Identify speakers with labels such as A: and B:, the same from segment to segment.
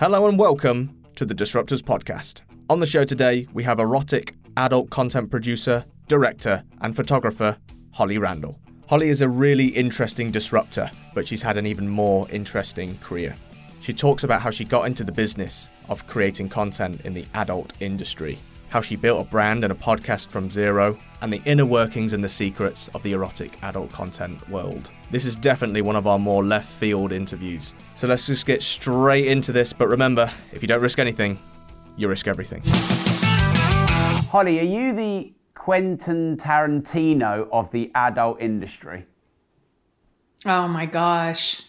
A: Hello and welcome to the Disruptors Podcast. On the show today, we have erotic adult content producer, director, and photographer Holly Randall. Holly is a really interesting disruptor, but she's had an even more interesting career. She talks about how she got into the business of creating content in the adult industry, how she built a brand and a podcast from zero, and the inner workings and the secrets of the erotic adult content world. This is definitely one of our more left field interviews. So let's just get straight into this. But remember, if you don't risk anything, you risk everything.
B: Holly, are you the Quentin Tarantino of the adult industry?
C: Oh my gosh.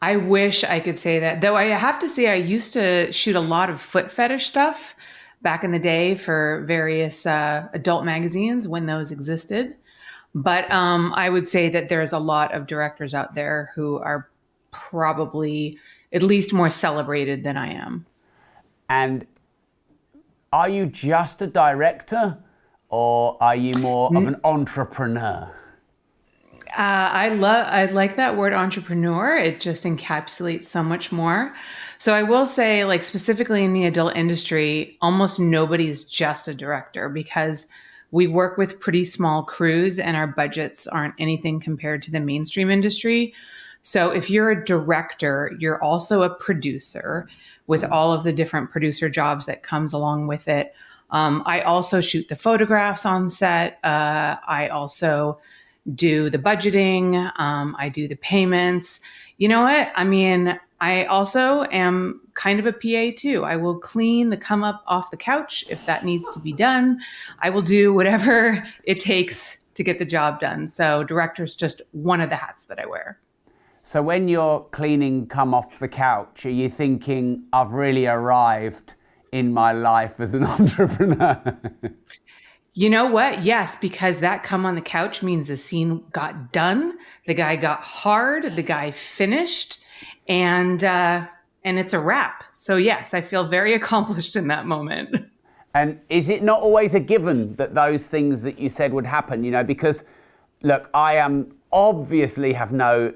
C: I wish I could say that. Though I have to say, I used to shoot a lot of foot fetish stuff back in the day for various uh, adult magazines when those existed. But um, I would say that there's a lot of directors out there who are probably at least more celebrated than I am.
B: And are you just a director or are you more of an entrepreneur?
C: Uh, I love I like that word entrepreneur. It just encapsulates so much more. So I will say, like specifically in the adult industry, almost nobody's just a director because we work with pretty small crews and our budgets aren't anything compared to the mainstream industry. So if you're a director, you're also a producer with all of the different producer jobs that comes along with it. Um, I also shoot the photographs on set. Uh, I also do the budgeting. Um, I do the payments. You know what? I mean, I also am kind of a PA too. I will clean the come up off the couch if that needs to be done. I will do whatever it takes to get the job done. So, director's just one of the hats that I wear.
B: So, when you're cleaning come off the couch, are you thinking, I've really arrived in my life as an entrepreneur?
C: You know what? Yes, because that come on the couch means the scene got done, the guy got hard, the guy finished, and uh, and it's a wrap. So yes, I feel very accomplished in that moment.
B: And is it not always a given that those things that you said would happen? You know, because look, I am obviously have no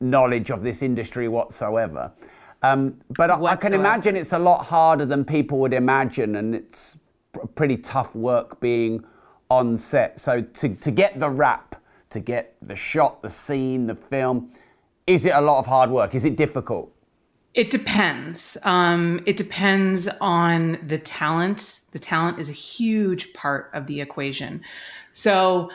B: knowledge of this industry whatsoever. Um, but I, I can imagine it's a lot harder than people would imagine, and it's pretty tough work being on set. So to, to get the wrap, to get the shot, the scene, the film, is it a lot of hard work? Is it difficult?
C: It depends. Um, it depends on the talent. The talent is a huge part of the equation. So,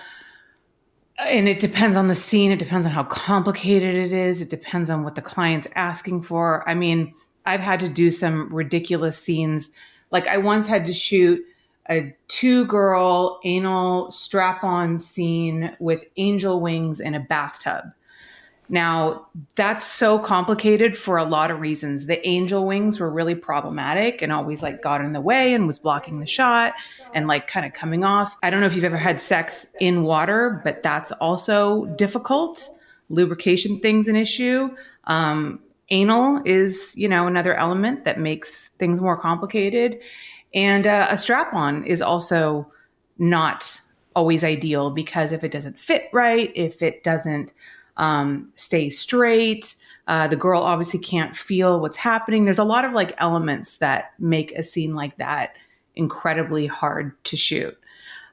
C: and it depends on the scene. It depends on how complicated it is. It depends on what the client's asking for. I mean, I've had to do some ridiculous scenes like I once had to shoot a two girl anal strap on scene with angel wings in a bathtub. Now, that's so complicated for a lot of reasons. The angel wings were really problematic and always like got in the way and was blocking the shot and like kind of coming off. I don't know if you've ever had sex in water, but that's also difficult. Lubrication thing's an issue. Um, anal is, you know, another element that makes things more complicated. And uh, a strap on is also not always ideal because if it doesn't fit right, if it doesn't um, stay straight, uh, the girl obviously can't feel what's happening. There's a lot of like elements that make a scene like that incredibly hard to shoot.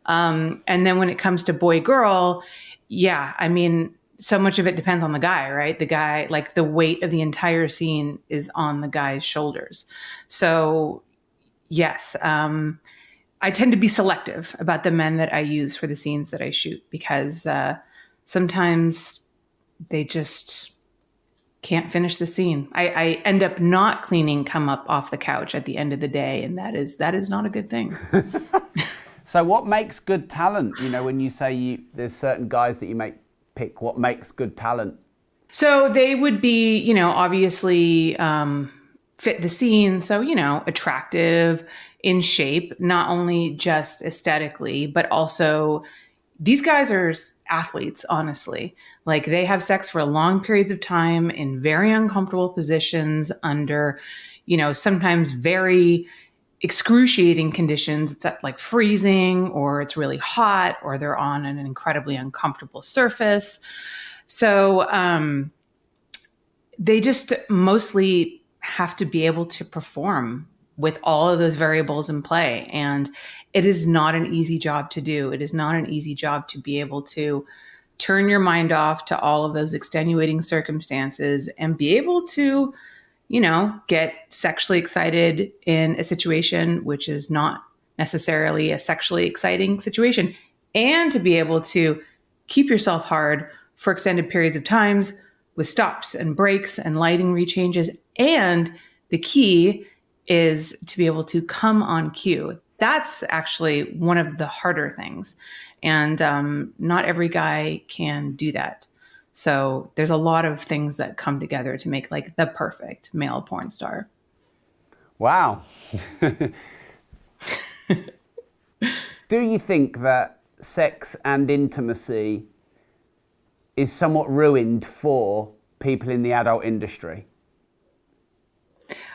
C: Um, and then when it comes to boy girl, yeah, I mean, so much of it depends on the guy, right? The guy, like the weight of the entire scene is on the guy's shoulders. So, yes, um, I tend to be selective about the men that I use for the scenes that I shoot because uh, sometimes they just can't finish the scene. I, I, end up not cleaning come up off the couch at the end of the day, and that is that is not a good thing.
B: so, what makes good talent? You know, when you say you, there's certain guys that you make pick what makes good talent?
C: So they would be, you know, obviously um, fit the scene. So, you know, attractive, in shape, not only just aesthetically, but also these guys are athletes, honestly. Like they have sex for long periods of time in very uncomfortable positions under, you know, sometimes very excruciating conditions. It's like freezing, or it's really hot, or they're on an incredibly uncomfortable surface. So um, they just mostly have to be able to perform with all of those variables in play. And it is not an easy job to do. It is not an easy job to be able to turn your mind off to all of those extenuating circumstances and be able to, you know, get sexually excited in a situation which is not necessarily a sexually exciting situation and to be able to keep yourself hard for extended periods of times with stops and breaks and lighting rechanges and the key is to be able to come on cue. That's actually one of the harder things. And um, not every guy can do that. So there's a lot of things that come together to make like the perfect male porn star.
B: Wow. do you think that sex and intimacy is somewhat ruined for people in the adult industry?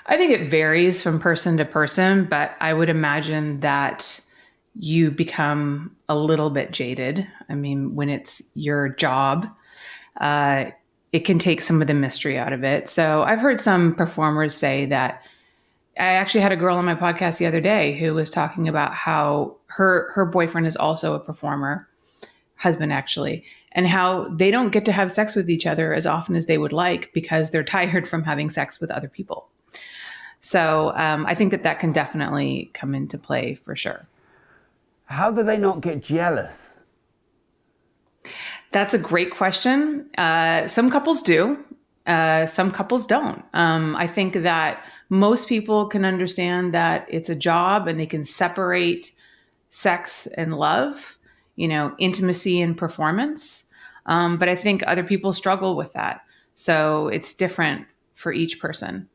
C: I think it varies from person to person, but I would imagine that you become a little bit jaded. I mean, when it's your job, uh, it can take some of the mystery out of it. So I've heard some performers say that. I actually had a girl on my podcast the other day who was talking about how her her boyfriend is also a performer, husband actually, and how they don't get to have sex with each other as often as they would like because they're tired from having sex with other people. So um, I think that that can definitely come into play for sure.
B: How do they not get jealous?
C: That's a great question. Uh, some couples do, uh, some couples don't. Um, I think that most people can understand that it's a job and they can separate sex and love, you know, intimacy and performance. Um, but I think other people struggle with that. So it's different for each person.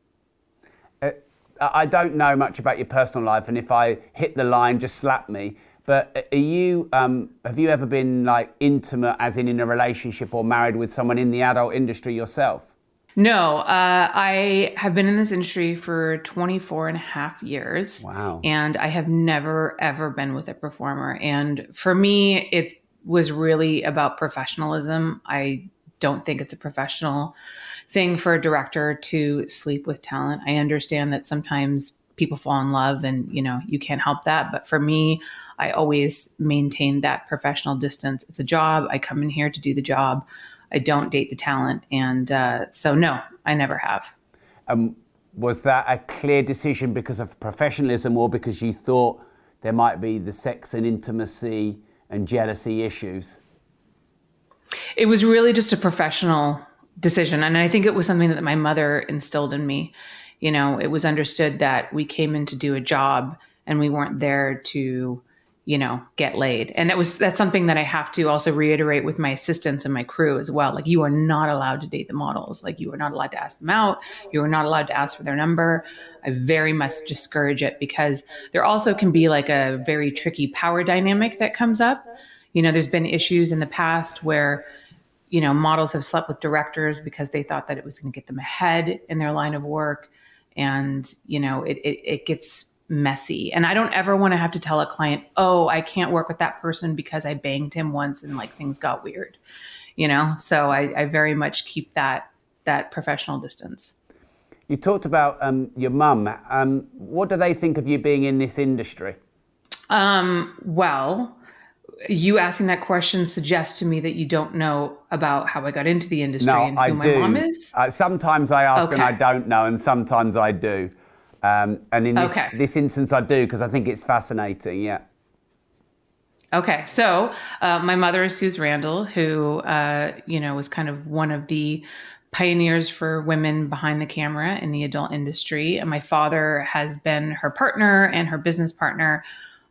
B: I don't know much about your personal life, and if I hit the line, just slap me. But are you? Um, have you ever been like intimate, as in in a relationship or married with someone in the adult industry yourself?
C: No, uh, I have been in this industry for 24 and a half years.
B: Wow.
C: And I have never, ever been with a performer. And for me, it was really about professionalism. I don't think it's a professional thing for a director to sleep with talent. I understand that sometimes people fall in love and you know you can't help that but for me i always maintain that professional distance. It's a job. I come in here to do the job. I don't date the talent. And uh, so no i never have.
B: Um, was that a clear decision because of professionalism or because you thought there might be the sex and intimacy and jealousy issues?
C: It was really just a professional decision. And I think it was something that my mother instilled in me. You know, it was understood that we came in to do a job and we weren't there to, you know, get laid. And that was that's something that I have to also reiterate with my assistants and my crew as well. Like you are not allowed to date the models. Like you are not allowed to ask them out. You are not allowed to ask for their number. I very much discourage it because there also can be like a very tricky power dynamic that comes up. You know, there's been issues in the past where you know, models have slept with directors because they thought that it was going to get them ahead in their line of work. And, you know, it, it, it gets messy. And I don't ever want to have to tell a client, oh, I can't work with that person because I banged him once and like things got weird, you know? So I, I very much keep that, that professional distance.
B: You talked about um, your mum. Um, what do they think of you being in this industry?
C: Um, well, you asking that question suggests to me that you don't know about how I got into the industry
B: no,
C: and who
B: I
C: my
B: do.
C: mom is.
B: Uh, sometimes I ask
C: okay.
B: and I don't know, and sometimes I do. Um, and in this,
C: okay.
B: this instance, I do because I think it's fascinating. Yeah.
C: Okay, so uh, my mother is Suze Randall, who uh, you know was kind of one of the pioneers for women behind the camera in the adult industry. And my father has been her partner and her business partner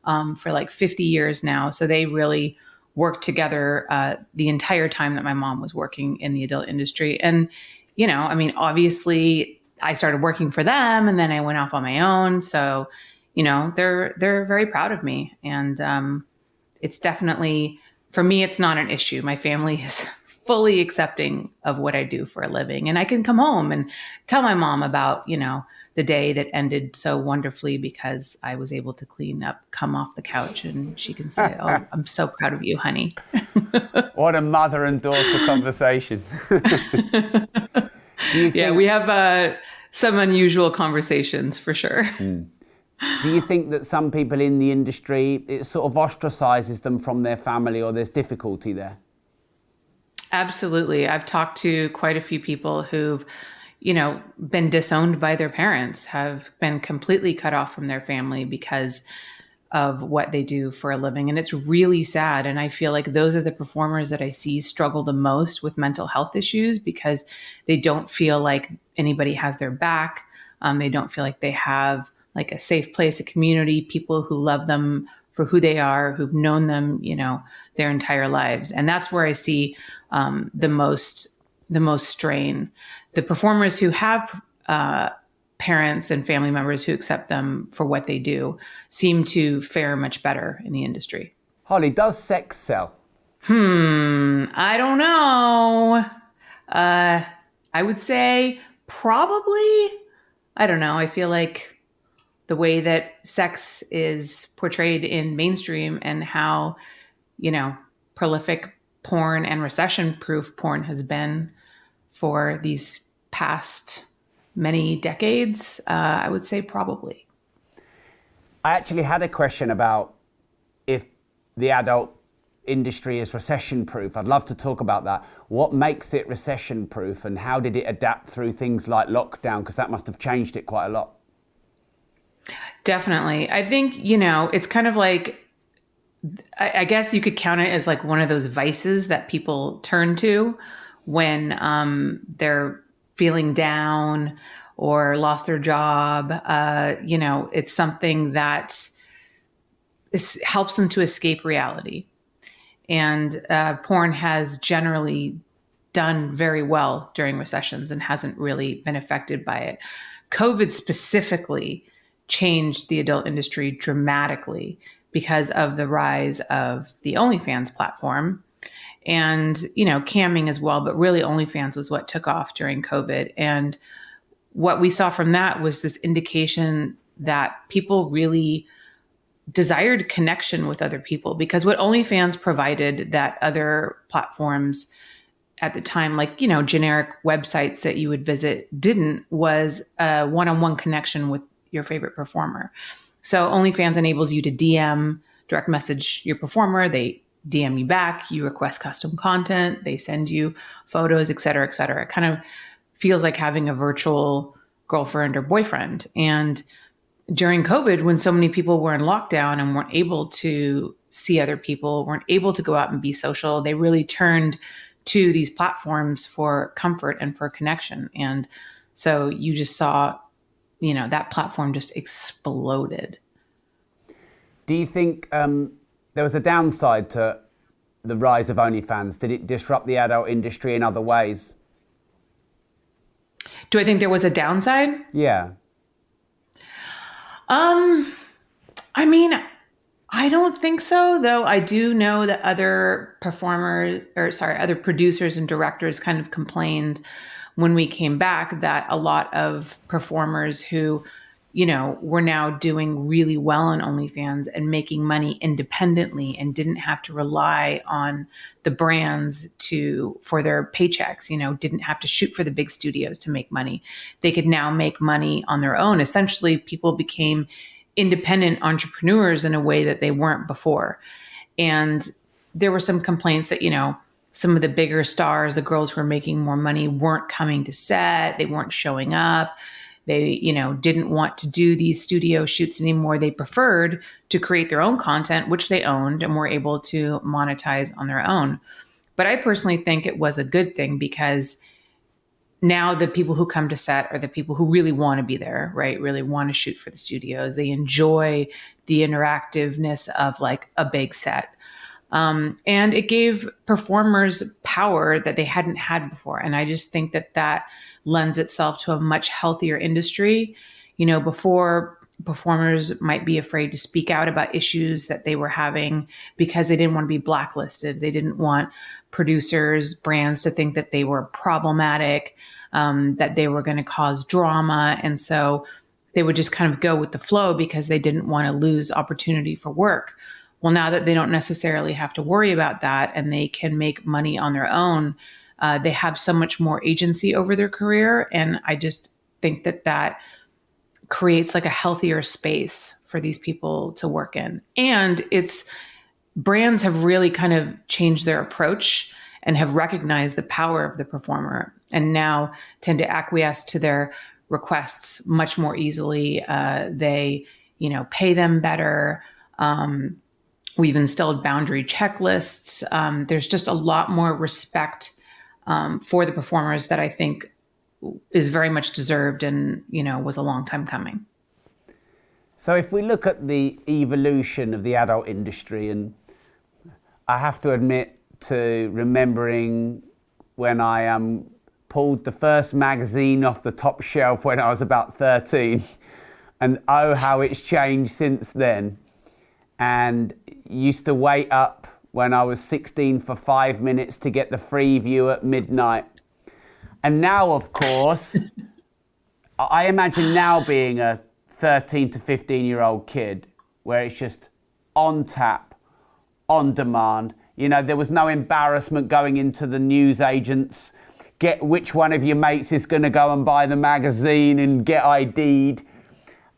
C: um, for like 50 years now. So they really worked together uh, the entire time that my mom was working in the adult industry. And, you know, I mean, obviously I started working for them and then I went off on my own. So, you know, they're, they're very proud of me. And um, it's definitely, for me, it's not an issue. My family is fully accepting of what I do for a living. And I can come home and tell my mom about, you know, the day that ended so wonderfully because I was able to clean up, come off the couch, and she can say, "Oh, I'm so proud of you, honey."
B: what a mother and daughter conversation.
C: yeah, we have uh, some unusual conversations for sure. Mm.
B: Do you think that some people in the industry it sort of ostracizes them from their family, or there's difficulty there?
C: Absolutely. I've talked to quite a few people who've, you know, been disowned by their parents, have been completely cut off from their family because of what they do for a living. And it's really sad. And I feel like those are the performers that I see struggle the most with mental health issues because they don't feel like anybody has their back. Um, they don't feel like they have like a safe place, a community, people who love them for who they are, who've known them, you know, their entire lives. And that's where I see um, the most the most strain. The performers who have uh, parents and family members who accept them for what they do seem to fare much better in the industry.
B: Holly, does sex sell?
C: Hmm, I don't know. Uh, I would say probably. I don't know. I feel like the way that sex is portrayed in mainstream and how, you know, prolific porn and recession proof porn has been for these past many decades, uh, I would say probably.
B: I actually had a question about if the adult industry is recession proof. I'd love to talk about that. What makes it recession proof and how did it adapt through things like lockdown? Because that must have changed it quite a lot.
C: Definitely. I think, you know, it's kind of like, I, guess you could count it as like one of those vices that people turn to when um, they're feeling down or lost their job. Uh, you know, it's something that is, helps them to escape reality. And uh, porn has generally done very well during recessions and hasn't really been affected by it. COVID specifically changed the adult industry dramatically because of the rise of the OnlyFans platform and, you know, camming as well. But really, OnlyFans was what took off during COVID. And what we saw from that was this indication that people really desired connection with other people because what OnlyFans provided that other platforms at the time, like, you know, generic websites that you would visit didn't was a one on one connection with your favorite performer. So OnlyFans enables you to DM, direct message your performer. They DM you back. You request custom content. They send you photos, et cetera, et cetera. It kind of feels like having a virtual girlfriend or boyfriend. And during COVID, when so many people were in lockdown and weren't able to see other people, weren't able to go out and be social, they really turned to these platforms for comfort and for connection. And so you just saw you know, that platform just exploded.
B: Do you think um, there was a downside to the rise of OnlyFans? Did it disrupt the adult industry in other ways?
C: Do I think there was a downside?
B: Yeah.
C: Um, I mean, I don't think so, though. I do know that other performers, or sorry, other producers and directors kind of complained when we came back that a lot of performers who you know, were now doing really well on OnlyFans and making money independently and didn't have to rely on the brands to for their paychecks, you know, didn't have to shoot for the big studios to make money. They could now make money on their own. Essentially, people became independent entrepreneurs in a way that they weren't before. And there were some complaints that, you know, some of the bigger stars, the girls who were making more money, weren't coming to set. They weren't showing up. They, you know, didn't want to do these studio shoots anymore. They preferred to create their own content, which they owned and were able to monetize on their own. But I personally think it was a good thing because now the people who come to set are the people who really want to be there, right? Really want to shoot for the studios. They enjoy the interactiveness of like a big set. Um, and it gave performers power that they hadn't had before. And I just think that that lends itself to a much healthier industry. You know, before performers might be afraid to speak out about issues that they were having because they didn't want to be blacklisted. They didn't want producers, brands to think that they were problematic, um, that they were going to cause drama. And so they would just kind of go with the flow because they didn't want to lose opportunity for work. Well, now that they don't necessarily have to worry about that and they can make money on their own, uh, they have so much more agency over their career. And I just think that that creates like a healthier space for these people to work in. And it's brands have really kind of changed their approach and have recognized the power of the performer and now tend to acquiesce to their requests much more easily. Uh, they, you know, pay them better. Um, we've instilled boundary checklists. Um, there's just a lot more respect um, for the performers that I think is very much deserved and you know was a long time coming.
B: So if we look at the evolution of the adult industry, and I have to admit to remembering when I um, pulled the first magazine off the top shelf when I was about 13, and oh how it's changed since then. And used to wait up when I was 16 for five minutes to get the free view at midnight and now, of course, I imagine now being a 13 to 15 year old kid where it's just on tap, on demand. You know, there was no embarrassment going into the news agents. Get which one of your mates is going to go and buy the magazine and get ID'd.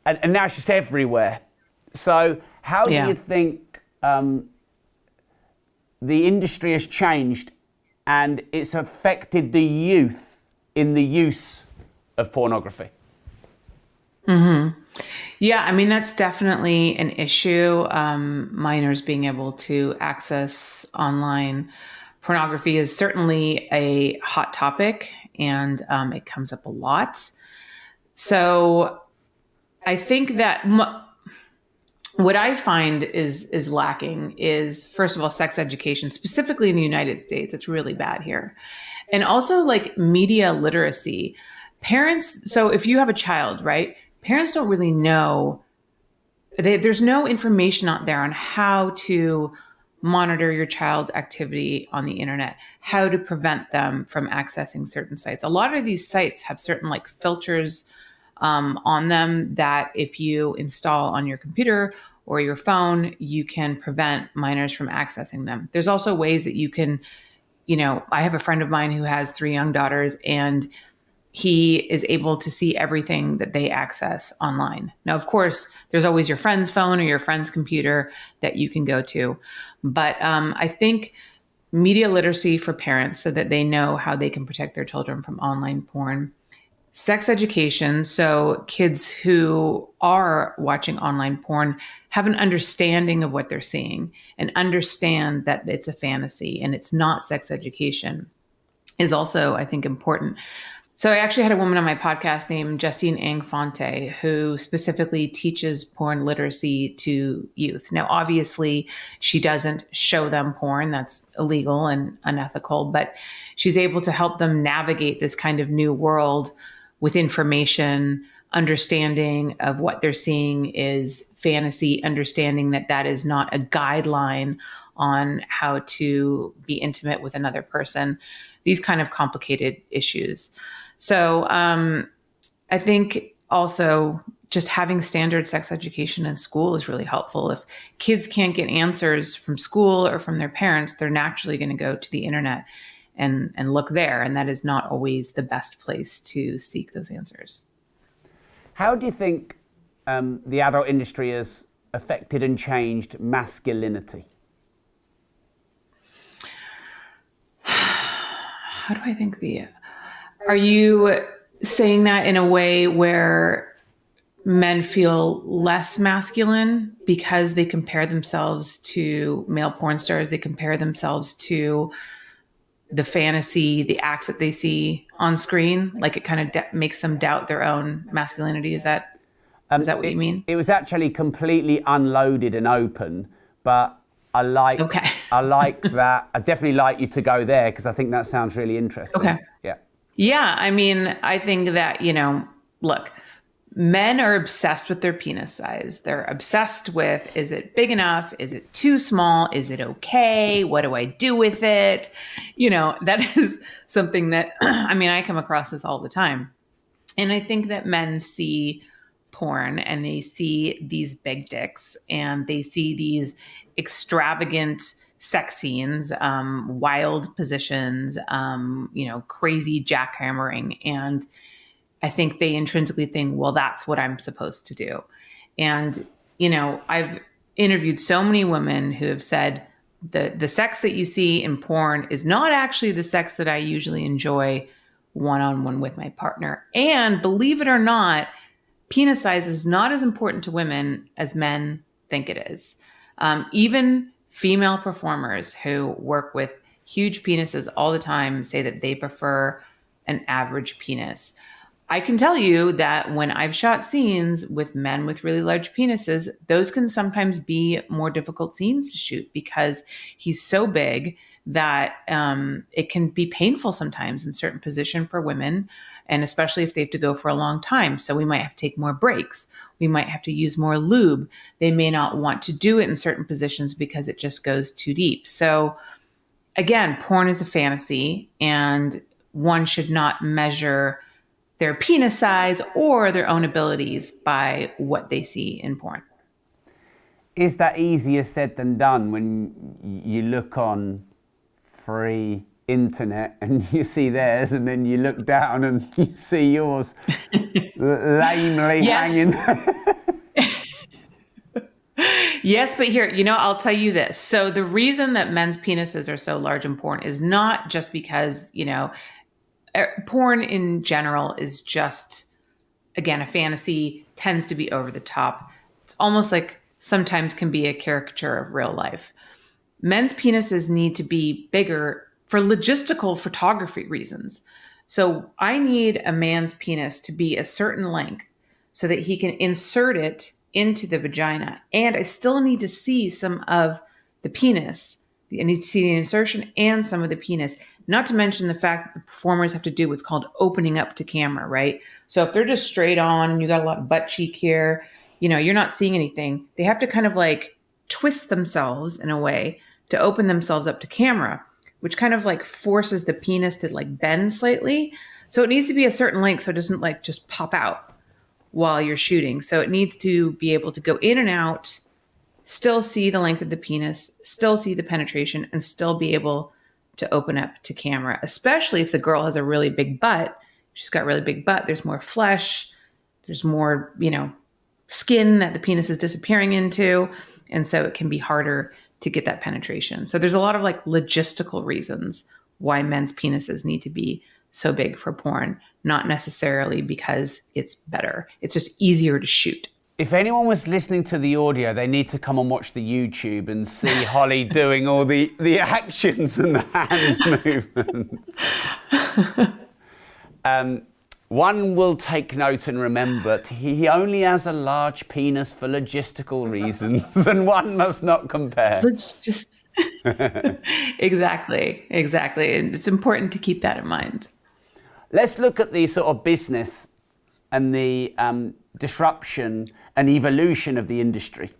B: And, and now it's just everywhere. So, how yeah. do you think um, the industry has changed and it's affected the youth in the use of pornography.
C: Hmm. Yeah, I mean that's definitely an issue. Um, minors being able to access online pornography is certainly a hot topic, and um, it comes up a lot. So, I think that. M- what I find is is lacking is first of all sex education, specifically in the United States. It's really bad here, and also like media literacy. Parents, so if you have a child, right? Parents don't really know. They, there's no information out there on how to monitor your child's activity on the internet, how to prevent them from accessing certain sites. A lot of these sites have certain like filters um, on them that if you install on your computer or your phone, you can prevent minors from accessing them. There's also ways that you can you know, I have a friend of mine who has three young daughters and he is able to see everything that they access online. Now, of course, there's always your friend's phone or your friend's computer that you can go to. But um, I think media literacy for parents so that they know how they can protect their children from online porn sex education so kids who are watching online porn have an understanding of what they're seeing and understand that it's a fantasy and it's not sex education is also i think important. So i actually had a woman on my podcast named justine ang fonte who specifically teaches porn literacy to youth. Now obviously she doesn't show them porn. That's illegal and unethical but she's able to help them navigate this kind of new world with information, understanding of what they're seeing is fantasy, understanding that that is not a guideline on how to be intimate with another person, these kind of complicated issues. So um, I think also just having standard sex education in school is really helpful. If kids can't get answers from school or from their parents, they're naturally going to go to the internet and and look there. And that is not always the best place to seek those answers.
B: How do you think um, the adult industry has affected and changed masculinity?
C: How do i think the are you saying that in a way where men feel less masculine because they compare themselves to male porn stars they compare themselves to the fantasy, the acts that they see on screen, like it kind of de- makes them doubt their own masculinity. Is that um, is that what
B: it,
C: you mean?
B: It was actually completely unloaded and open, but I like
C: okay.
B: I like that. I definitely like you to go there because I think that sounds really interesting.
C: Okay.
B: Yeah.
C: Yeah, I mean, I think that you know, look, men are obsessed with their penis size. They're obsessed with is it big enough? Is it too small? Is it okay? What do I do with it? You know, that is something that I mean, I come across this all the time. And I think that men see porn and they see these big dicks and they see these extravagant sex scenes, um, wild positions, um, you know, crazy jackhammering. And I think they intrinsically think, well, that's what I'm supposed to do. And, you know, I've interviewed so many women who have said the the sex that you see in porn is not actually the sex that I usually enjoy one on one with my partner. And believe it or not, penis size is not as important to women as men think it is. Um, even female performers who work with huge penises all the time say that they prefer an average penis. I can tell you that when I've shot scenes with men with really large penises, those can sometimes be more difficult scenes to shoot because he's so big that um, it can be painful sometimes in certain position for women and especially if they have to go for a long time. So we might have to take more breaks. We might have to use more lube. They may not want to do it in certain positions because it just goes too deep. So again porn is a fantasy and one should not measure their penis size or their own abilities by what they see in porn.
B: Is that easier said than done when you look on free internet and you see theirs and then you look down and you see yours lamely hanging
C: yes but here you know i'll tell you this. So the reason that men's penises are so large in porn is not just because you know Uh, porn in general is just again a fantasy tends to be over the top it's almost like sometimes can be a caricature of real life men's penises need to be bigger for logistical photography reasons. So I need a man's penis to be a certain length so that he can insert it into the vagina. And I still need to see some of the penis. I need to see the insertion and some of the penis. Not to mention the fact that the performers have to do what's called opening up to camera, right? So if they're just straight on and you got a lot of butt cheek here, you know, you're not seeing anything. They have to kind of like twist themselves in a way to open themselves up to camera, which kind of like forces the penis to like bend slightly. So it needs to be a certain length so it doesn't like just pop out while you're shooting. So it needs to be able to go in and out, still see the length of the penis, still see the penetration, and still be able to open up to camera, especially if the girl has a really big butt. She's got really big butt, there's more flesh, there's more, you know, skin that the penis is disappearing into. And so it can be harder to get that penetration. So there's a lot of like logistical reasons why men's penises need to be so big for porn, not necessarily because it's better. It's just easier to shoot.
B: If anyone was listening to the audio, they need to come and watch the YouTube and see Holly doing all the, the actions and the hand movements. um, one will take note and remember he only has a large penis for logistical reasons, and one must not compare.
C: Let's just. exactly, exactly. And it's important to keep that in mind.
B: Let's look at the sort of business and the um, disruption and evolution of the industry.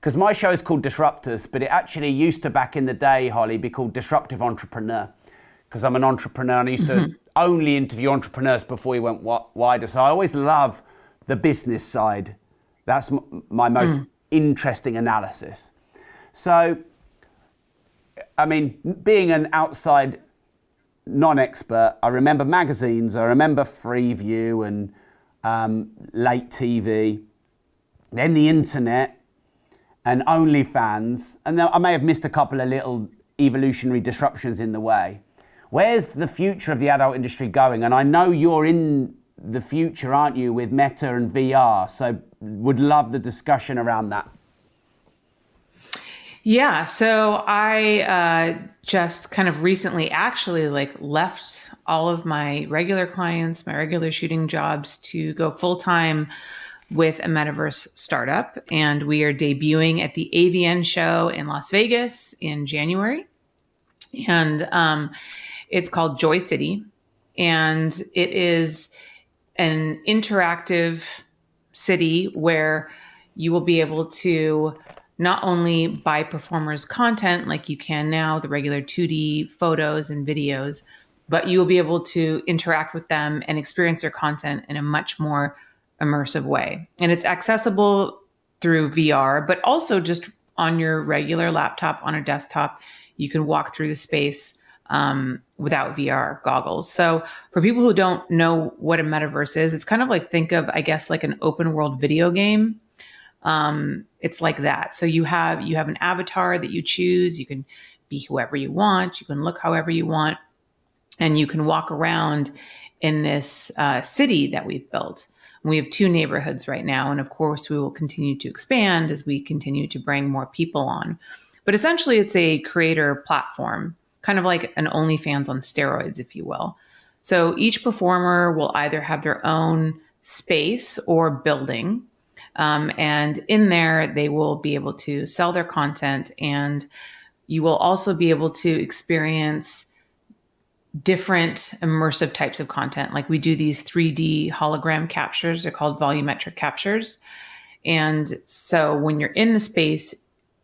B: Because my show is called Disruptors, but it actually used to back in the day, Holly, be called Disruptive Entrepreneur. Because I'm an entrepreneur and I used to mm-hmm only interview entrepreneurs before we went wider. So I always love the business side. That's my most mm. interesting analysis. So, I mean, being an outside non expert, I remember magazines, I remember Freeview and um, late TV, then the internet and OnlyFans. And I may have missed a couple of little evolutionary disruptions in the way. Where's the future of the adult industry going? And I know you're in the future, aren't you, with Meta and VR? So would love the discussion around that.
C: Yeah, so I uh, just kind of recently actually like left all of my regular clients, my regular shooting jobs to go full time with a metaverse startup. And we are debuting at the AVN show in Las Vegas in January. And um, it's called Joy City, and it is an interactive city where you will be able to not only buy performers' content like you can now, the regular 2D photos and videos, but you will be able to interact with them and experience their content in a much more immersive way. And it's accessible through VR, but also just on your regular laptop, on a desktop. You can walk through the space um, without VR goggles. So for people who don't know what a metaverse is, it's kind of like think of, I guess, like an open world video game. Um, it's like that. So you have you have an avatar that you choose. You can be whoever you want. You can look however you want, and you can walk around in this uh, city that we've built. We have two neighborhoods right now, and of course, we will continue to expand as we continue to bring more people on. But essentially, it's a creator platform kind of like an OnlyFans on steroids, if you will. So each performer will either have their own space or building. Um, and in there, they will be able to sell their content. And you will also be able to experience different immersive types of content. Like we do these 3D hologram captures, they're called volumetric captures. And so when you're in the space,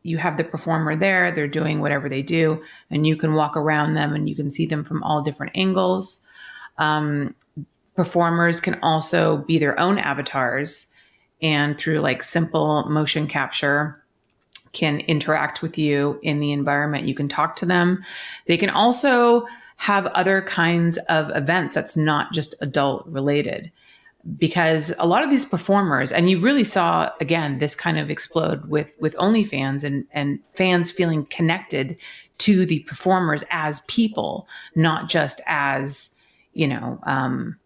C: you have the performer there, they're doing whatever they do, and you can walk around them and you can see them from all different angles. Um, performers can also be their own avatars and through like simple motion capture can interact with you in the environment. You can talk to them. They can also have other kinds of events that's not just adult related. Because a lot of these performers, and you really saw again this kind of explode with with OnlyFans and and fans feeling connected to the performers as people, not just as you know um,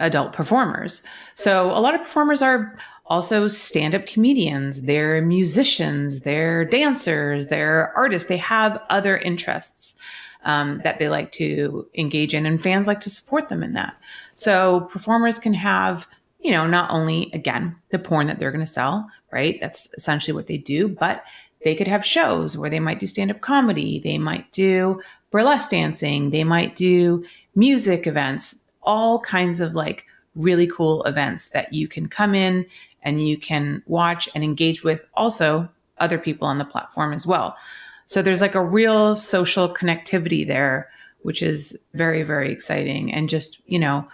C: adult performers. So a lot of performers are also stand-up comedians. They're musicians. They're dancers. They're artists. They have other interests um, that they like to engage in and fans like to support them in that so performers can have, you know, not only again the porn that they're going to sell, right? That's essentially what they do, but they could have shows where they might do stand up comedy, they might do burlesque dancing, they might do music events, all kinds of like really cool events that you can come in and you can watch and engage with also other people on the platform as well. So there's like a real social connectivity there, which is very, very exciting. And just, you know,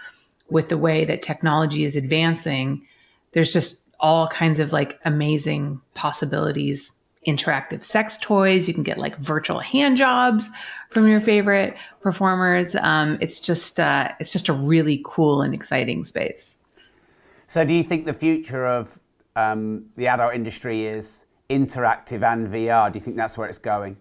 C: with the way that technology is advancing, there's just all kinds of like amazing possibilities. Interactive sex toys. You can get like virtual hand jobs from your favorite performers. Um, it's just uh, it's just a really cool and exciting space.
B: So, do you think the future of um, the adult industry is interactive and VR? Do you think that's where it's going?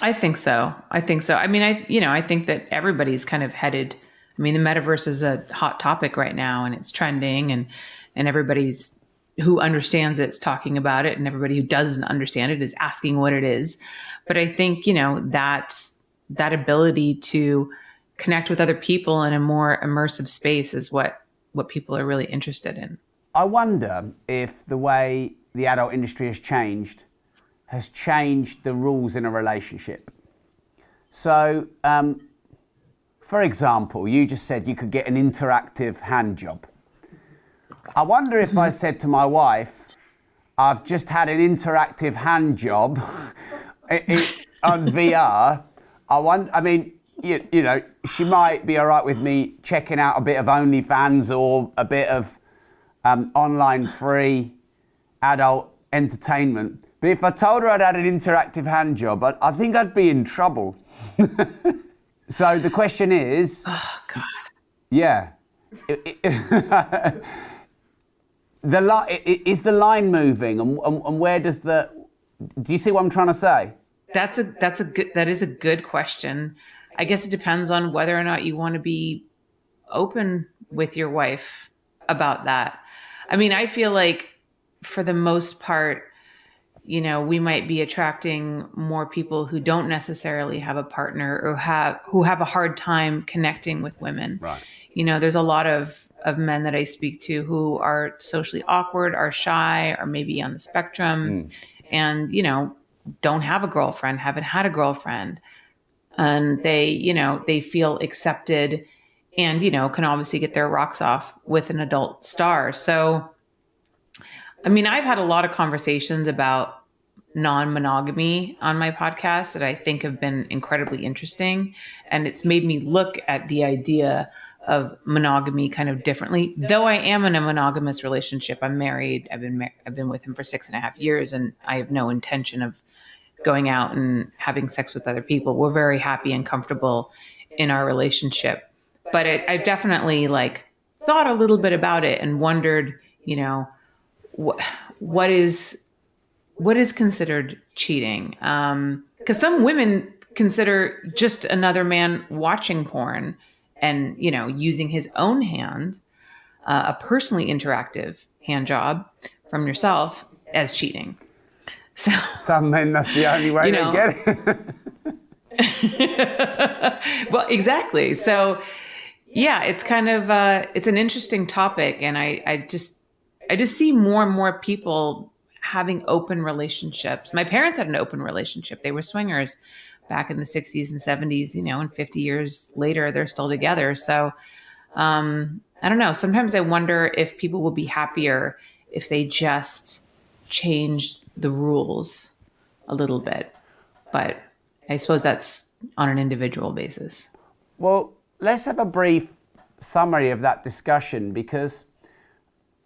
C: I think so. I think so. I mean, I you know, I think that everybody's kind of headed I mean, the metaverse is a hot topic right now and it's trending and and everybody's who understands it's talking about it and everybody who doesn't understand it is asking what it is. But I think, you know, that's that ability to connect with other people in a more immersive space is what what people are really interested in.
B: I wonder if the way the adult industry has changed has changed the rules in a relationship. So, um, for example, you just said you could get an interactive hand job. I wonder if I said to my wife, I've just had an interactive hand job on VR. I want, I mean, you, you, know, she might be all right with me checking out a bit of OnlyFans or a bit of um, online free adult entertainment. But if I told her I'd had an interactive hand job, I, I think I'd be in trouble. So the question is.
C: Oh God.
B: Yeah. the li- is the line moving, and, and, and where does the? Do you see what I'm trying to say?
C: That's a that's a good that is a good question. I guess it depends on whether or not you want to be open with your wife about that. I mean, I feel like for the most part, you know we might be attracting more people who don't necessarily have a partner or have who have a hard time connecting with women.
B: Right.
C: You know there's a lot of of men that i speak to who are socially awkward are shy or maybe on the spectrum mm. and you know don't have a girlfriend haven't had a girlfriend. And they you know they feel accepted and you know can obviously get their rocks off with an adult star. So I mean, I've had a lot of conversations about non monogamy on my podcast that I think have been incredibly interesting. And it's made me look at the idea of monogamy kind of differently. Though I am in a monogamous relationship, I'm married. I've been mar- I've been with him for six and a half years, and I have no intention of going out and having sex with other people. We're very happy and comfortable in our relationship. But I've definitely like thought a little bit about it and wondered, you know, what what is what is considered cheating? Because um, some women consider just another man watching porn and you know using his own hand, uh, a personally interactive hand job from yourself as cheating. So
B: some men that's the only way you know, they get
C: it. well, exactly. So yeah, it's kind of uh, it's an interesting topic, and I I just I just see more and more people having open relationships. My parents had an open relationship; they were swingers back in the 60s and 70s. You know, and 50 years later, they're still together. So um, I don't know. Sometimes I wonder if people will be happier if they just change the rules a little bit. But I suppose that's on an individual basis.
B: Well, let's have a brief summary of that discussion because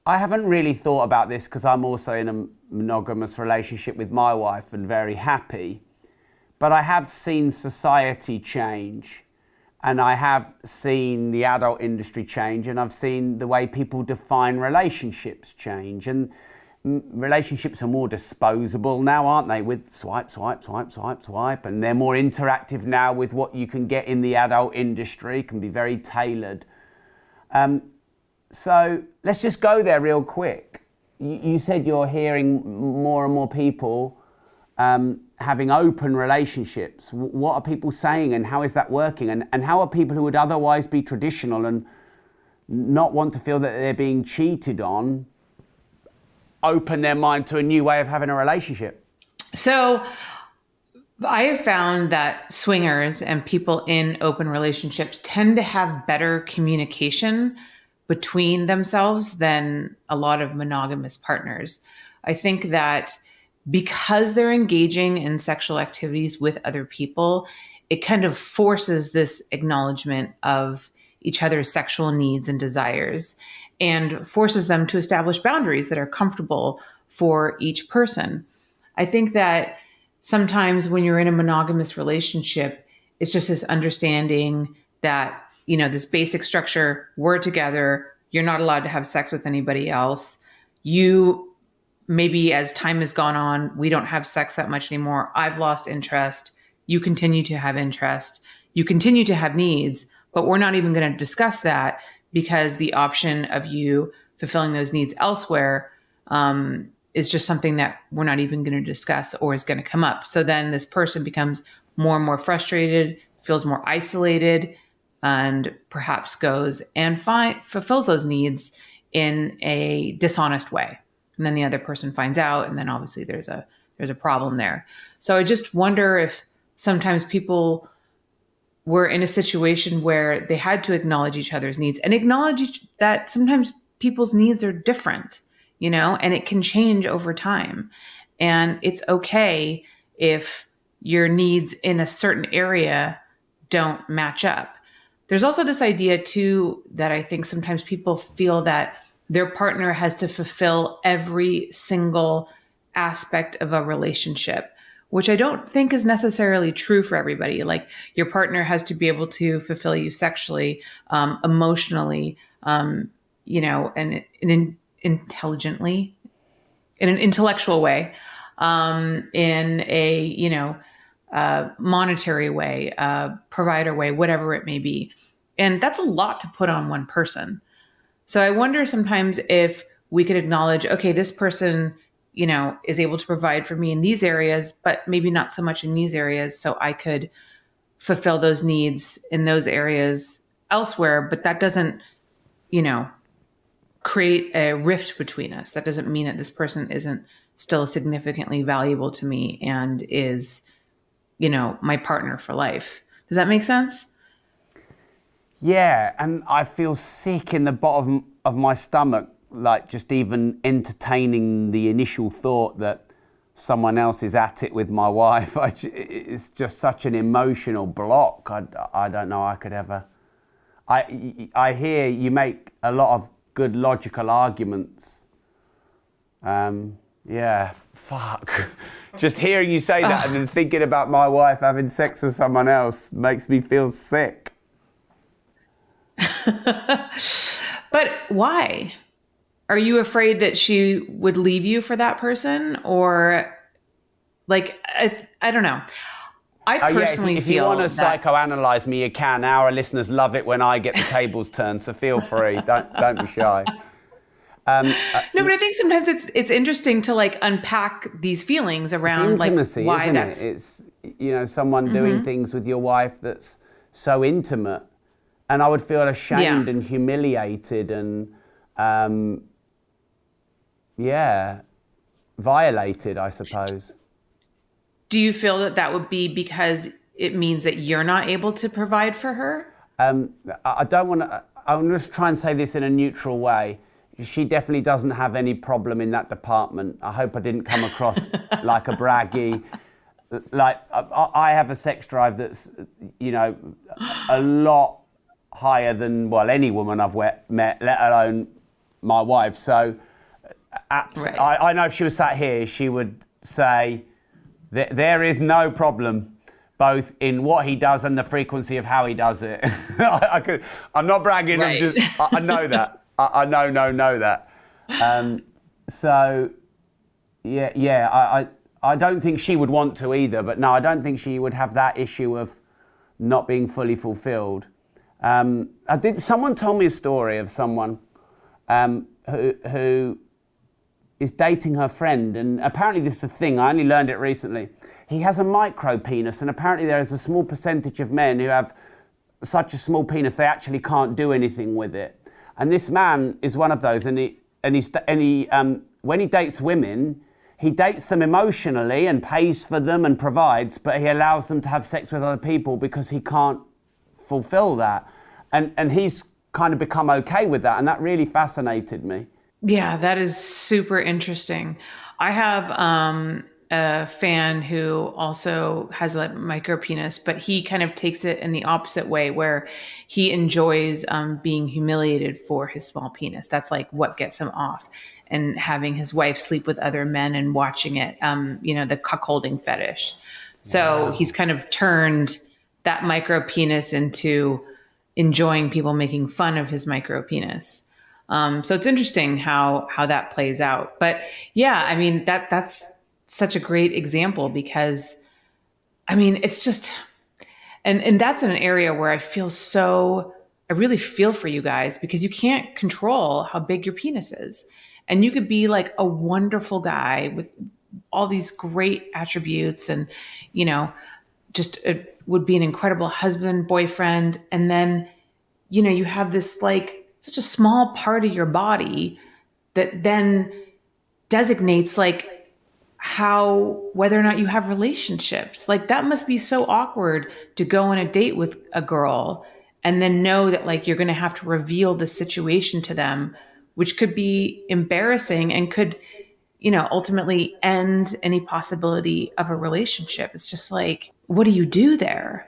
B: I haven't really thought about this because I'm also in a monogamous relationship with my wife and very happy. But I have seen society change and I have seen the adult industry change and I've seen the way people define relationships change. And relationships are more disposable now, aren't they? With swipe, swipe, swipe, swipe, swipe, and they're more interactive now with what you can get in the adult industry. Can be very tailored. Um, so let's just go there real quick. You, you said you're hearing more and more people um, having open relationships. What are people saying, and how is that working? And and how are people who would otherwise be traditional and not want to feel that they're being cheated on open their mind to a new way of having a relationship?
C: So, I have found that swingers and people in open relationships tend to have better communication between themselves than a lot of monogamous partners. I think that because they're engaging in sexual activities with other people, it kind of forces this acknowledgement of each other's sexual needs and desires and forces them to establish boundaries that are comfortable for each person. I think that sometimes when you're in a monogamous relationship, it's just this understanding that, you know, this basic structure, we're together, you're not allowed to have sex with anybody else. You maybe as time has gone on, we don't have sex that much anymore. I've lost interest. You continue to have interest. You continue to have needs, but we're not even going to discuss that because the option of you fulfilling those needs elsewhere um, is just something that we're not even going to discuss or is going to come up. So then this person becomes more and more frustrated, feels more isolated, and perhaps goes and fulfills those needs in a dishonest way. And then the other person finds out, and then obviously there's a there's a problem there. So I just wonder if sometimes people were in a situation where they had to acknowledge each other's needs and acknowledge that sometimes people's needs are different, you know, and it can change over time. And it's okay if your needs in a certain area don't match up. There's also this idea, too, that I think sometimes people feel that their partner has to fulfill every single aspect of a relationship which I don't think is necessarily true for everybody. Like your partner has to be able to fulfill you sexually, um, emotionally, um, you know, and, and in, intelligently, in an intellectual way, um, in a you know, uh, monetary way, uh, provider way, whatever it may be, and that's a lot to put on one person. So I wonder sometimes if we could acknowledge, okay, this person you know, is able to provide for me in these areas, but maybe not so much in these areas. So I could fulfill those needs in those areas elsewhere. But that doesn't, you know, create a rift between us. That doesn't mean that this person isn't still significantly valuable to me and is, you know, my partner for life. Does that make sense?
B: Yeah, and I feel sick in the bottom of my stomach like just even entertaining the initial thought that someone else is at it with my wife, I, it's just such an emotional block. I, I don't know I could ever. I, I hear you make a lot of good logical arguments, um, Yeah, fuck. Just hearing you say that and then thinking about my wife having sex with someone else makes me feel sick.
C: but why? Are you afraid that she would leave you for that person? Or, like, I, I don't know. I personally
B: uh, yeah, if, if you want to
C: that,
B: psychoanalyze me, you can. Our listeners love it when I get the tables turned, so feel free. Don't don't be shy. Um, uh,
C: no, but I think sometimes it's it's interesting to like unpack these feelings around
B: intimacy,
C: like why
B: isn't
C: that's
B: it? It's you know someone mm-hmm. doing things with your wife that's so intimate, and I would feel ashamed yeah. and humiliated and um, yeah, violated, I suppose.
C: Do you feel that that would be because it means that you're not able to provide for her?
B: Um, I don't want to. I'm just trying to say this in a neutral way. She definitely doesn't have any problem in that department. I hope I didn't come across like a braggy. Like I have a sex drive that's, you know, a lot higher than well any woman I've met, let alone my wife. So, uh, abs- right. I, I know if she was sat here, she would say that there is no problem both in what he does and the frequency of how he does it. I, I'm not bragging. Right. I'm just, I, I know that. I, I, know, know, know that. Um, so, yeah, yeah. I, I, I don't think she would want to either. But no, I don't think she would have that issue of not being fully fulfilled. Um, I did. Someone told me a story of someone um, who, who is dating her friend, and apparently this is a thing. I only learned it recently. He has a micro penis, and apparently there is a small percentage of men who have such a small penis they actually can't do anything with it. And this man is one of those, and he and he's and he um, when he dates women, he dates them emotionally and pays for them and provides, but he allows them to have sex with other people because he can't fulfill that. And and he's kind of become okay with that, and that really fascinated me.
C: Yeah, that is super interesting. I have um, a fan who also has a micro penis, but he kind of takes it in the opposite way, where he enjoys um, being humiliated for his small penis. That's like what gets him off, and having his wife sleep with other men and watching it. Um, you know, the cuckolding fetish. So wow. he's kind of turned that micro penis into enjoying people making fun of his micro penis. Um, so it's interesting how how that plays out. But yeah, I mean that that's such a great example because I mean it's just and and that's an area where I feel so I really feel for you guys because you can't control how big your penis is. And you could be like a wonderful guy with all these great attributes and you know just a, would be an incredible husband, boyfriend and then you know you have this like such a small part of your body that then designates like how whether or not you have relationships. Like that must be so awkward to go on a date with a girl and then know that like you're going to have to reveal the situation to them which could be embarrassing and could you know ultimately end any possibility of a relationship. It's just like what do you do there?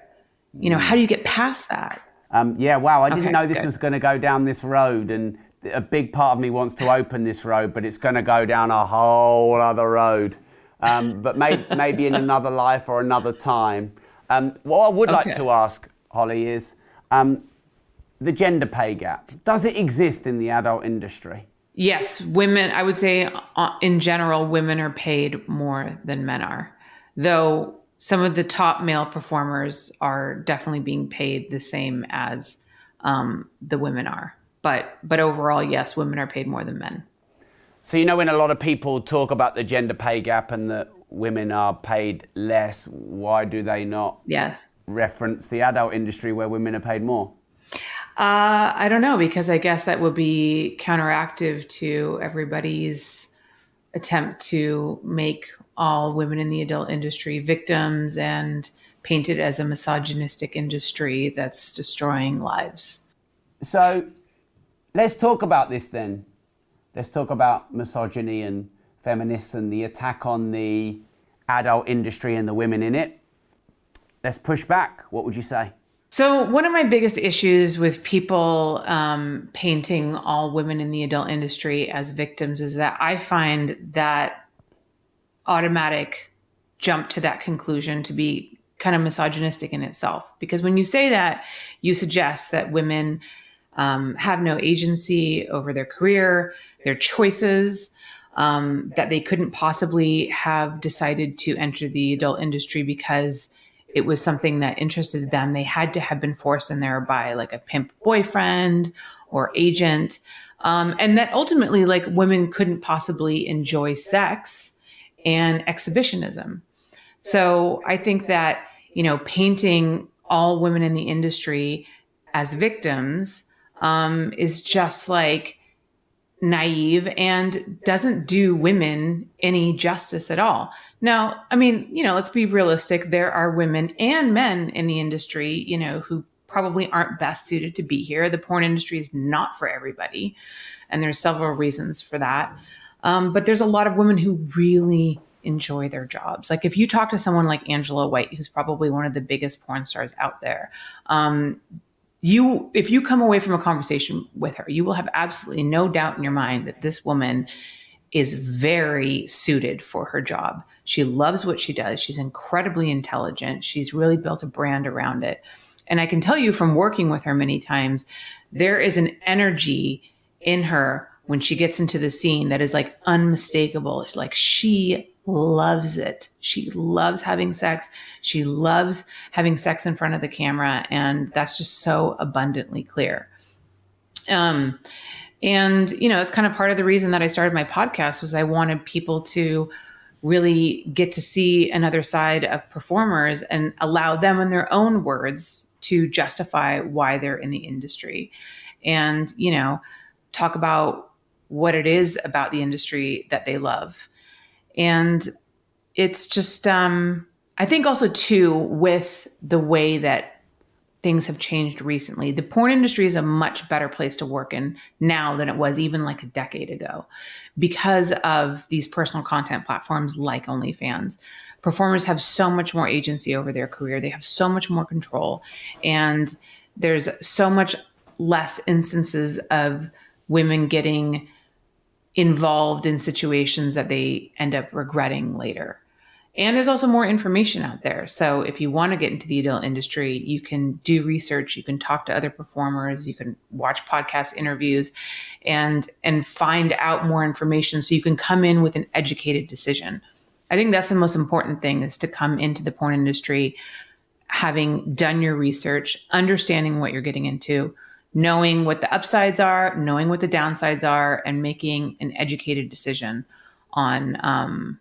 C: You know how do you get past that?
B: Um, yeah, wow, I didn't okay, know this good. was going to go down this road, and a big part of me wants to open this road, but it's going to go down a whole other road. Um, but may, maybe in another life or another time. Um, what I would okay. like to ask, Holly, is um, the gender pay gap. Does it exist in the adult industry?
C: Yes, women, I would say uh, in general, women are paid more than men are. Though some of the top male performers are definitely being paid the same as um, the women are. But but overall, yes, women are paid more than men.
B: So you know when a lot of people talk about the gender pay gap and that women are paid less, why do they not
C: yes.
B: reference the adult industry where women are paid more?
C: Uh, I don't know because I guess that would be counteractive to everybody's attempt to make all women in the adult industry victims and painted as a misogynistic industry that's destroying lives.
B: So let's talk about this then. Let's talk about misogyny and feminists and the attack on the adult industry and the women in it. Let's push back. What would you say?
C: So, one of my biggest issues with people um, painting all women in the adult industry as victims is that I find that automatic jump to that conclusion to be kind of misogynistic in itself. Because when you say that, you suggest that women um, have no agency over their career, their choices, um, that they couldn't possibly have decided to enter the adult industry because it was something that interested them. They had to have been forced in there by like a pimp boyfriend or agent. Um, and that ultimately, like, women couldn't possibly enjoy sex and exhibitionism. So I think that, you know, painting all women in the industry as victims um, is just like naive and doesn't do women any justice at all. Now, I mean, you know, let's be realistic. There are women and men in the industry, you know, who probably aren't best suited to be here. The porn industry is not for everybody. And there's several reasons for that. Um, but there's a lot of women who really enjoy their jobs. Like if you talk to someone like Angela White, who's probably one of the biggest porn stars out there, um, you if you come away from a conversation with her, you will have absolutely no doubt in your mind that this woman is very suited for her job. She loves what she does. She's incredibly intelligent. She's really built a brand around it. And I can tell you from working with her many times, there is an energy in her when she gets into the scene that is like unmistakable. Like she loves it. She loves having sex. She loves having sex in front of the camera. And that's just so abundantly clear. Um, and, you know, it's kind of part of the reason that I started my podcast was I wanted people to really get to see another side of performers and allow them in their own words to justify why they're in the industry. And, you know, talk about what it is about the industry that they love and it's just, um, I think also too, with the way that things have changed recently, the porn industry is a much better place to work in now than it was even like a decade ago because of these personal content platforms like OnlyFans. Performers have so much more agency over their career, they have so much more control, and there's so much less instances of women getting involved in situations that they end up regretting later. And there's also more information out there. So if you want to get into the adult industry, you can do research, you can talk to other performers, you can watch podcast interviews and and find out more information so you can come in with an educated decision. I think that's the most important thing is to come into the porn industry having done your research, understanding what you're getting into, knowing what the upsides are, knowing what the downsides are, and making an educated decision on, um,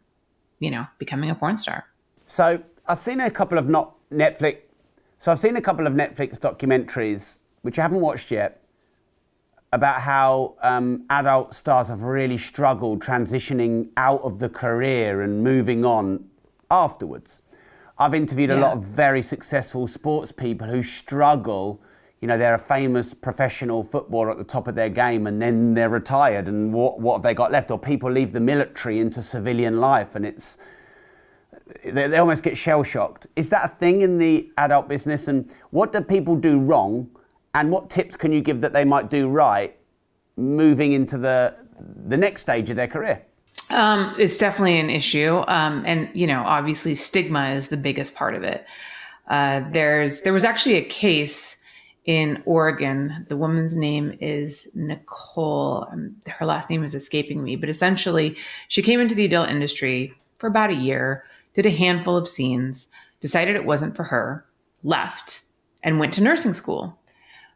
C: you know, becoming a porn star.
B: So I've seen a couple of not Netflix. So I've seen a couple of Netflix documentaries, which I haven't watched yet, about how um, adult stars have really struggled transitioning out of the career and moving on afterwards. I've interviewed yeah. a lot of very successful sports people who struggle you know, they're a famous professional footballer at the top of their game and then they're retired and what, what have they got left? Or people leave the military into civilian life and it's, they, they almost get shell shocked. Is that a thing in the adult business? And what do people do wrong? And what tips can you give that they might do right moving into the, the next stage of their career?
C: Um, it's definitely an issue. Um, and, you know, obviously stigma is the biggest part of it. Uh, there's, there was actually a case in Oregon. The woman's name is Nicole. Um, her last name is escaping me, but essentially, she came into the adult industry for about a year, did a handful of scenes, decided it wasn't for her, left, and went to nursing school.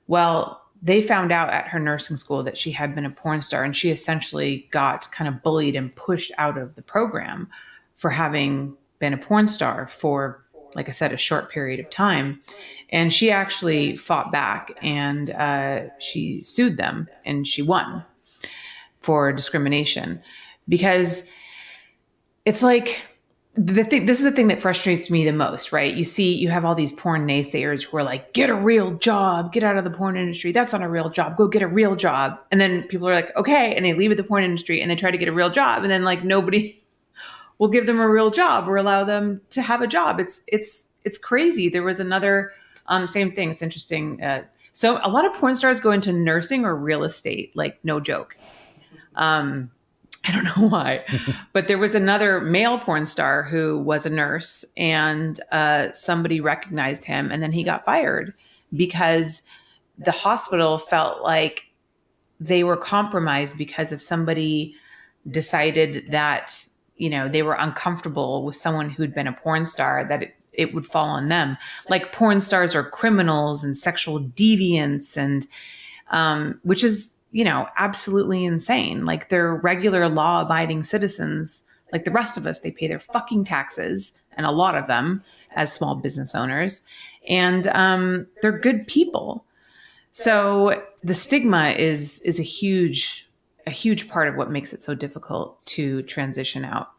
C: Well, they found out at her nursing school that she had been a porn star, and she essentially got kind of bullied and pushed out of the program for having been a porn star for like I said, a short period of time. And she actually fought back and uh, she sued them and she won for discrimination. Because it's like the thing this is the thing that frustrates me the most right? You see you have all these porn naysayers who are like get a real job. Get out of the porn industry. That's not a real job. Go get a real job. And then people are like okay. And they leave the porn industry and they try to get a real job. And then like nobody will give them a real job or allow them to have a job. It's it's it's crazy. There was another um, same thing. It's interesting. Uh, so a lot of porn stars go into nursing or real estate, like no joke. Um, I don't know why. but there was another male porn star who was a nurse, and uh, somebody recognized him, and then he got fired because the hospital felt like they were compromised because if somebody decided that you know they were uncomfortable with someone who'd been a porn star that it, it would fall on them. Like porn stars are criminals and sexual deviants and um, which is you know absolutely insane. Like they're regular law abiding citizens. Like the rest of us they pay their fucking taxes and a lot of them as small business owners. And um, they're good people. So the stigma is is a huge a huge part of what makes it so difficult to transition out.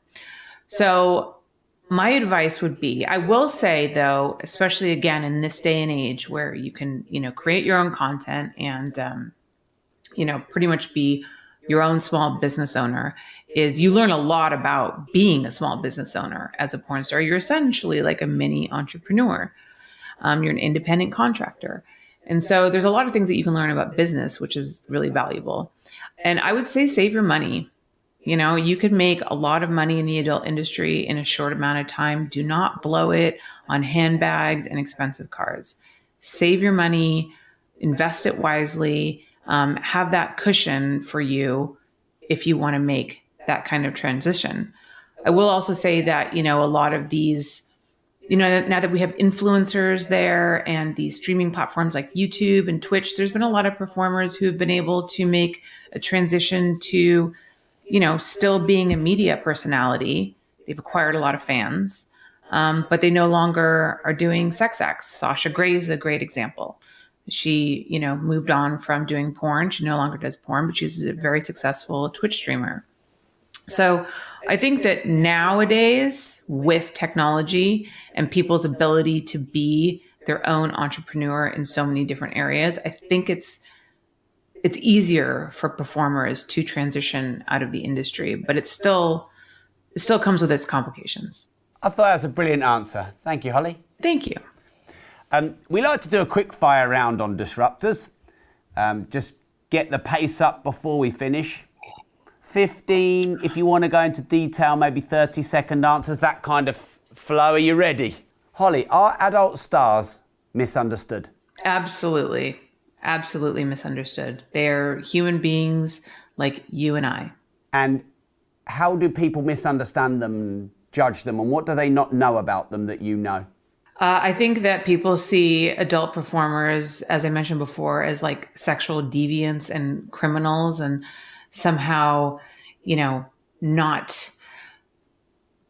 C: So my advice would be I will say though, especially again in this day and age where you can, you know, create your own content and um, you know, pretty much be your own small business owner is you learn a lot about being a small business owner as a porn star. You're essentially like a mini entrepreneur. Um, you're an independent contractor. And so there's a lot of things that you can learn about business, which is really valuable. And I would say save your money. You know, you could make a lot of money in the adult industry in a short amount of time. Do not blow it on handbags and expensive cars. Save your money, invest it wisely, um, have that cushion for you if you want to make that kind of transition. I will also say that, you know, a lot of these you know, now that we have influencers there and these streaming platforms like YouTube and Twitch, there's been a lot of performers who've been able to make a transition to, you know, still being a media personality. They've acquired a lot of fans, um, but they no longer are doing sex acts. Sasha Grey is a great example. She, you know, moved on from doing porn. She no longer does porn, but she's a very successful Twitch streamer. So I think that nowadays, with technology and people's ability to be their own entrepreneur in so many different areas, I think it's it's easier for performers to transition out of the industry, but it's still it still comes with its complications.
B: I thought that was a brilliant answer. Thank you, Holly.
C: Thank you.
B: Um, we like to do a quick fire round on disruptors. Um, just get the pace up before we finish. 15, if you want to go into detail, maybe 30 second answers, that kind of flow. Are you ready? Holly, are adult stars misunderstood?
C: Absolutely. Absolutely misunderstood. They're human beings like you and I.
B: And how do people misunderstand them, judge them, and what do they not know about them that you know?
C: Uh, I think that people see adult performers, as I mentioned before, as like sexual deviants and criminals, and somehow, you know, not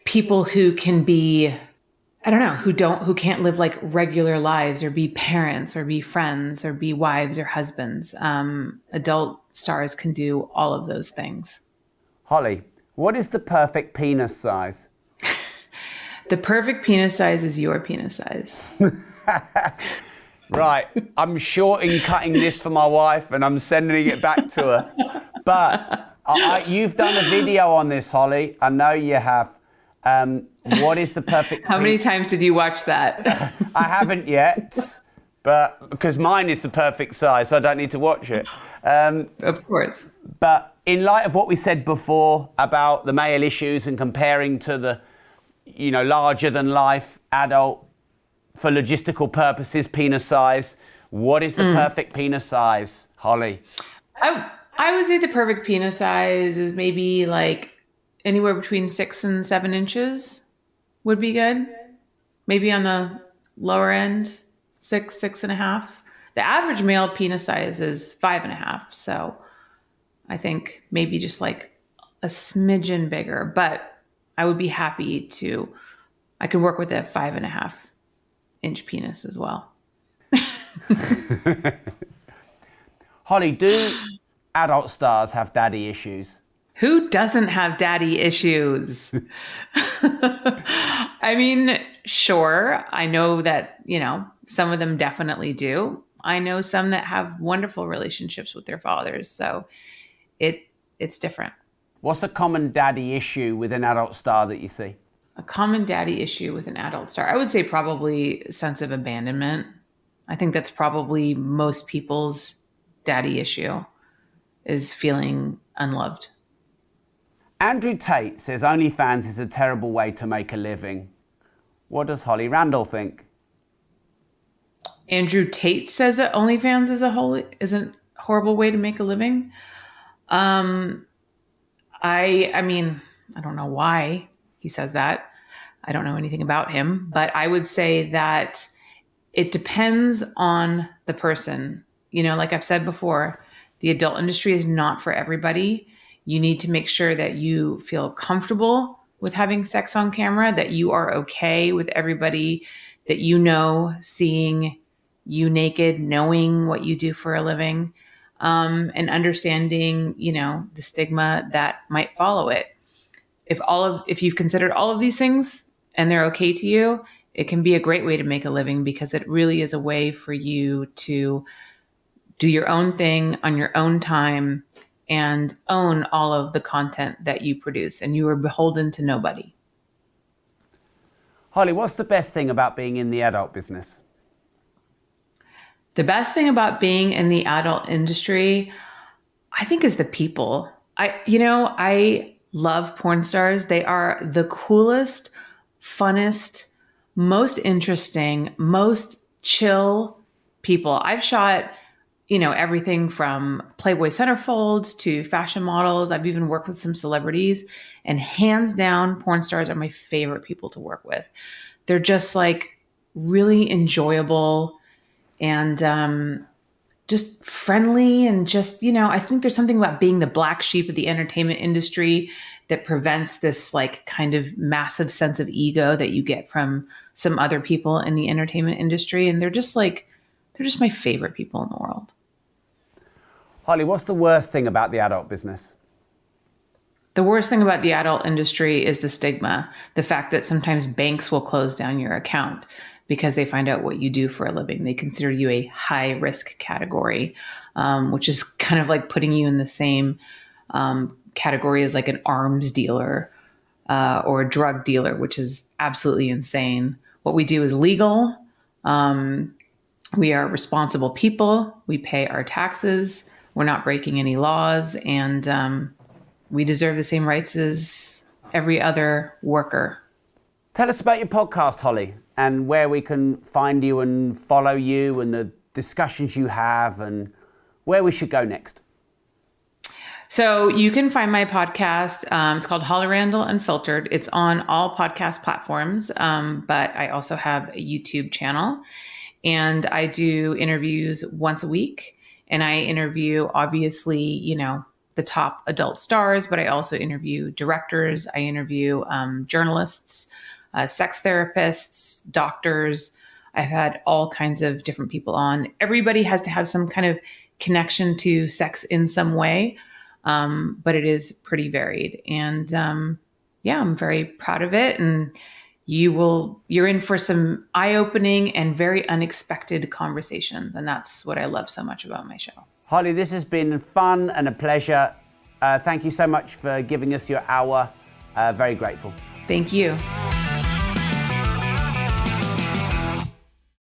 C: people who can be I don't know, who don't who can't live like regular lives or be parents or be friends or be wives or husbands. Um, adult stars can do all of those things.
B: Holly, what is the perfect penis size?
C: the perfect penis size is your penis size.
B: right. I'm shorting cutting this for my wife and I'm sending it back to her. But I, you've done a video on this, Holly. I know you have. Um, what is the perfect?
C: How many times did you watch that?
B: I haven't yet, but because mine is the perfect size, so I don't need to watch it.
C: Um, of course.
B: But in light of what we said before about the male issues and comparing to the, you know, larger than life adult for logistical purposes, penis size. What is the mm. perfect penis size, Holly?
C: I I would say the perfect penis size is maybe like anywhere between six and seven inches would be good. Maybe on the lower end, six, six and a half. The average male penis size is five and a half. So I think maybe just like a smidgen bigger, but I would be happy to, I could work with a five and a half inch penis as well.
B: Holly, do adult stars have daddy issues?
C: Who doesn't have daddy issues? I mean, sure. I know that, you know, some of them definitely do. I know some that have wonderful relationships with their fathers. So it it's different.
B: What's a common daddy issue with an adult star that you see?
C: A common daddy issue with an adult star. I would say probably sense of abandonment. I think that's probably most people's daddy issue is feeling unloved.
B: Andrew Tate says OnlyFans is a terrible way to make a living. What does Holly Randall think?
C: Andrew Tate says that OnlyFans is a whole is a horrible way to make a living. Um, I I mean I don't know why he says that. I don't know anything about him, but I would say that it depends on the person. You know, like I've said before, the adult industry is not for everybody. You need to make sure that you feel comfortable with having sex on camera, that you are okay with everybody that you know seeing you naked, knowing what you do for a living, um, and understanding, you know, the stigma that might follow it. If all of if you've considered all of these things and they're okay to you, it can be a great way to make a living because it really is a way for you to do your own thing on your own time and own all of the content that you produce and you are beholden to nobody.
B: Holly, what's the best thing about being in the adult business?
C: The best thing about being in the adult industry, I think, is the people. I, you know, I love porn stars. They are the coolest, funnest, most interesting, most chill people. I've shot, you know, everything from Playboy centerfolds to fashion models. I've even worked with some celebrities, and hands down, porn stars are my favorite people to work with. They're just like really enjoyable and um, just friendly and just you know i think there's something about being the black sheep of the entertainment industry that prevents this like kind of massive sense of ego that you get from some other people in the entertainment industry and they're just like they're just my favorite people in the world
B: holly what's the worst thing about the adult business
C: the worst thing about the adult industry is the stigma the fact that sometimes banks will close down your account because they find out what you do for a living. They consider you a high risk category, um, which is kind of like putting you in the same um, category as like an arms dealer uh, or a drug dealer, which is absolutely insane. What we do is legal. Um, we are responsible people. We pay our taxes. We're not breaking any laws, and um, we deserve the same rights as every other worker.
B: Tell us about your podcast, Holly and where we can find you and follow you and the discussions you have and where we should go next.
C: So you can find my podcast. Um, it's called Holly Randall Unfiltered. It's on all podcast platforms, um, but I also have a YouTube channel, and I do interviews once a week. And I interview, obviously, you know, the top adult stars, but I also interview directors. I interview um, journalists uh, sex therapists, doctors. I've had all kinds of different people on. Everybody has to have some kind of connection to sex in some way, um, but it is pretty varied. And um, yeah, I'm very proud of it. And you will, you're in for some eye opening and very unexpected conversations. And that's what I love so much about my show.
B: Holly, this has been fun and a pleasure. Uh, thank you so much for giving us your hour. Uh, very grateful.
C: Thank you.